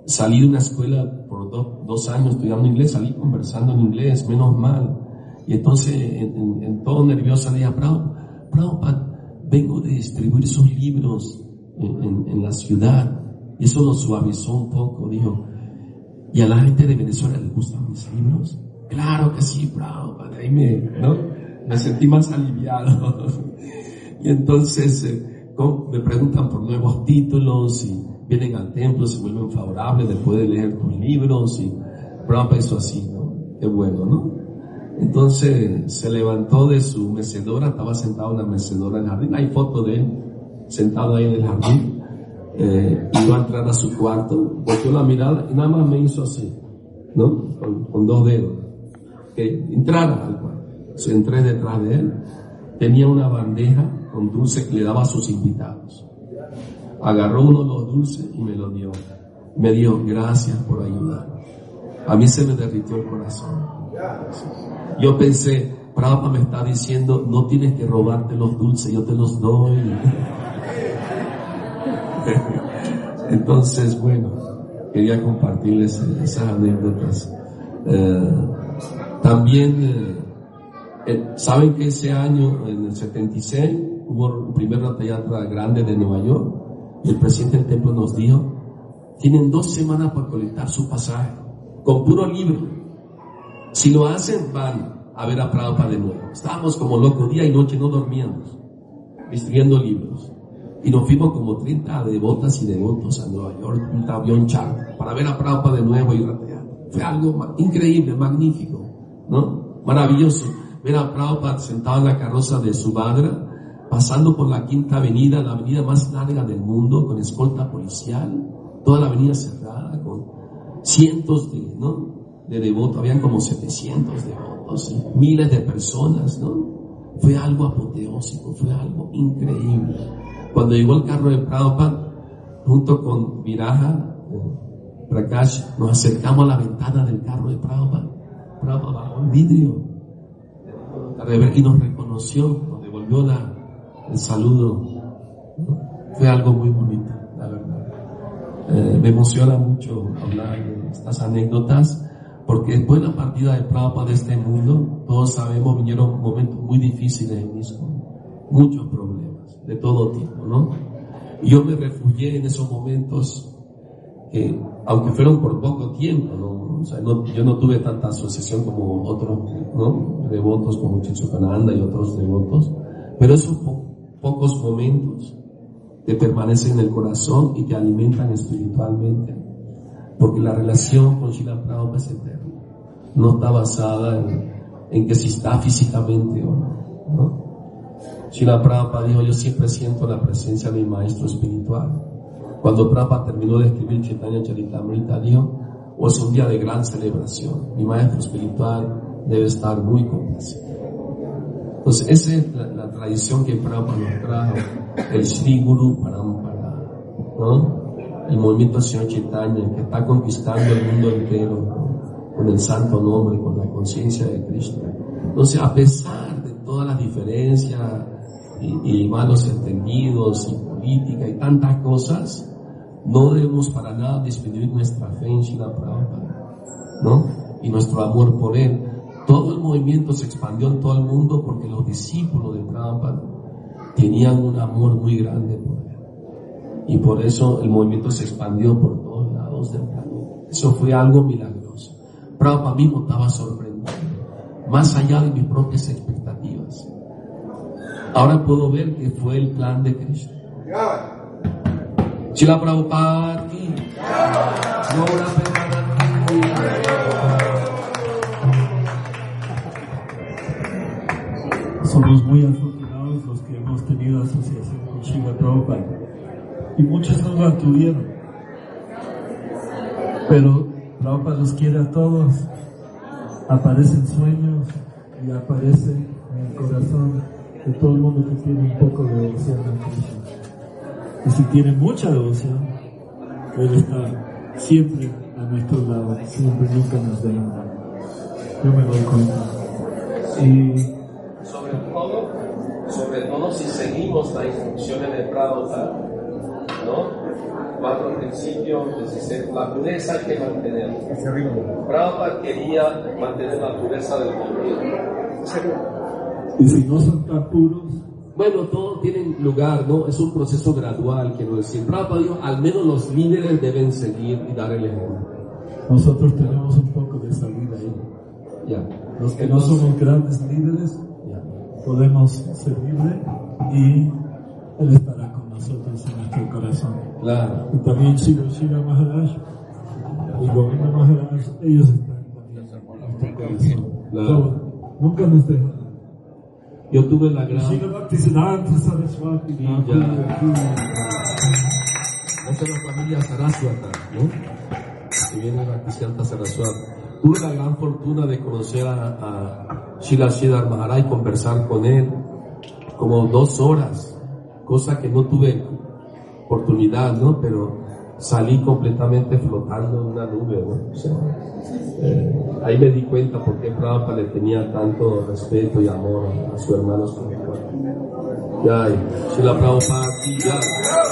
Salí de una escuela por dos años estudiando inglés, salí conversando en inglés, menos mal. Y entonces, en, todo nervioso, le dije, Prabhupada, vengo de distribuir sus libros en, en la ciudad. Y eso lo suavizó un poco, dijo, ¿Y a la gente de Venezuela les gustan mis libros? Claro que sí, bravo, ahí me, ¿no? me sentí más aliviado. [LAUGHS] y entonces eh, me preguntan por nuevos títulos y vienen al templo, se vuelven favorables después de leer tus libros y bravo, eso así, ¿no? Qué bueno, ¿no? Entonces se levantó de su mecedora, estaba sentado en la mecedora en el jardín, hay foto de él sentado ahí en el jardín eh, iba a entrar a su cuarto, volteó la mirada y nada más me hizo así, ¿no? Con, dos dedos. Que entrara al cuarto. Entré detrás de él. Tenía una bandeja con dulce que le daba a sus invitados. Agarró uno de los dulces y me lo dio. Me dijo, gracias por ayudar. A mí se me derritió el corazón. Yo pensé, Prabhupada me está diciendo, no tienes que robarte los dulces, yo te los doy. [LAUGHS] Entonces, bueno, quería compartirles esas anécdotas. Eh, también, eh, eh, ¿saben que ese año, en el 76, hubo el primer teatro grande de Nueva York? Y el presidente del templo nos dijo, tienen dos semanas para colectar su pasaje, con puro libro. Si lo hacen, van a ver a Prabhupada de nuevo. Estábamos como locos, día y noche no dormíamos, distribuyendo libros. Y nos fuimos como 30 devotas y devotos a Nueva York, un avión charter, para ver a Prabhupada de nuevo y Fue algo increíble, magnífico, ¿no? Maravilloso. Ver a Prabhupada sentado en la carroza de su madre, pasando por la quinta avenida, la avenida más larga del mundo, con escolta policial, toda la avenida cerrada, con cientos de, ¿no? de devotos, habían como 700 devotos, miles de personas, ¿no? Fue algo apoteósico, fue algo increíble. Cuando llegó el carro de Prabhupada, junto con Viraja, eh, Prakash, nos acercamos a la ventana del carro de Prabhupada. Prabhupada bajó el vidrio y nos reconoció, nos devolvió el saludo. Fue algo muy bonito, la verdad. Eh, me emociona mucho hablar de estas anécdotas porque después de la partida de Prabhupada de este mundo, todos sabemos, vinieron momentos muy difíciles en mismo, muchos problemas de todo tipo, ¿no? Y yo me refugié en esos momentos que, aunque fueron por poco tiempo, ¿no? O sea, yo no tuve tanta asociación como otros, ¿no? Devotos como Chichucananda y otros devotos, pero esos pocos momentos te permanecen en el corazón y te alimentan espiritualmente, porque la relación con Shila Prabhupada es eterna, no está basada en, en que si está físicamente o no, ¿no? Shila Prabhupada dijo, yo siempre siento la presencia de mi maestro espiritual. Cuando Prabhupada terminó de escribir Chaitanya Charitamrita, dijo, oh, es un día de gran celebración. Mi maestro espiritual debe estar muy complacido. Entonces, esa es la, tradición que Prabhupada nos trajo, el Sri Guru Parampara, ¿no? El movimiento Señor Chaitanya que está conquistando el mundo entero con el santo nombre, con la conciencia de Cristo. Entonces, a pesar todas las diferencias, y, malos entendidos y política y tantas cosas, no debemos para nada disminuir nuestra fe en Shila Prabhupada, ¿no? Y nuestro amor por él. Todo el movimiento se expandió en todo el mundo porque los discípulos de Prabhupada tenían un amor muy grande por él. Y por eso el movimiento se expandió por todos lados del planeta. Eso fue algo milagroso. Prabhupada mismo estaba sorprendido, más allá de mis propias expectativas. Ahora puedo ver que fue el plan de Cristo. Chila Prabhupada Somos muy afortunados los que hemos tenido asociación con Shiva Prabhupada. Y muchos no la tuvieron. Pero Prabhupada los quiere a todos. Aparecen sueños y aparece en el corazón de todo el mundo que tiene un poco de devoción a Cristo. Y si tiene mucha devoción, Él está siempre a nuestro lado, siempre, nunca nos deja. Yo me doy cuenta. Y sobre todo, sobre todo si seguimos las instrucciones de Prabhupada, ¿no? Cuatro principios, la pureza hay que mantener. Prabhupada quería mantener la pureza del mundo. Y si no son tan puros. Bueno, todo tiene lugar, ¿no? Es un proceso gradual, quiero decir. Prabhupada dijo, al menos los líderes deben seguir y dar el ejemplo. Nosotros tenemos un poco de salida ahí. Ya. Los que no somos grandes líderes, podemos servirle y Él estará con nosotros en nuestro corazón. Claro. Y también Shiva Shiva Maharaj y Govinda Maharaj, ellos están también en nuestro corazón. Claro. nunca nos dejan. Yo tuve la gran... Esa es la familia Saraswata, ¿no? Que viene la Bhaktisiddhanta Saraswata. Tuve la gran fortuna de conocer a, a Shila Shidar Maharaj y conversar con él como dos horas, cosa que no tuve oportunidad, ¿no? Pero salí completamente flotando en una nube, ¿no? Eh, ahí me di cuenta por qué Prabhupada le tenía tanto respeto y amor a, su hermano espiritual. Ya, si la Prabhupada ya.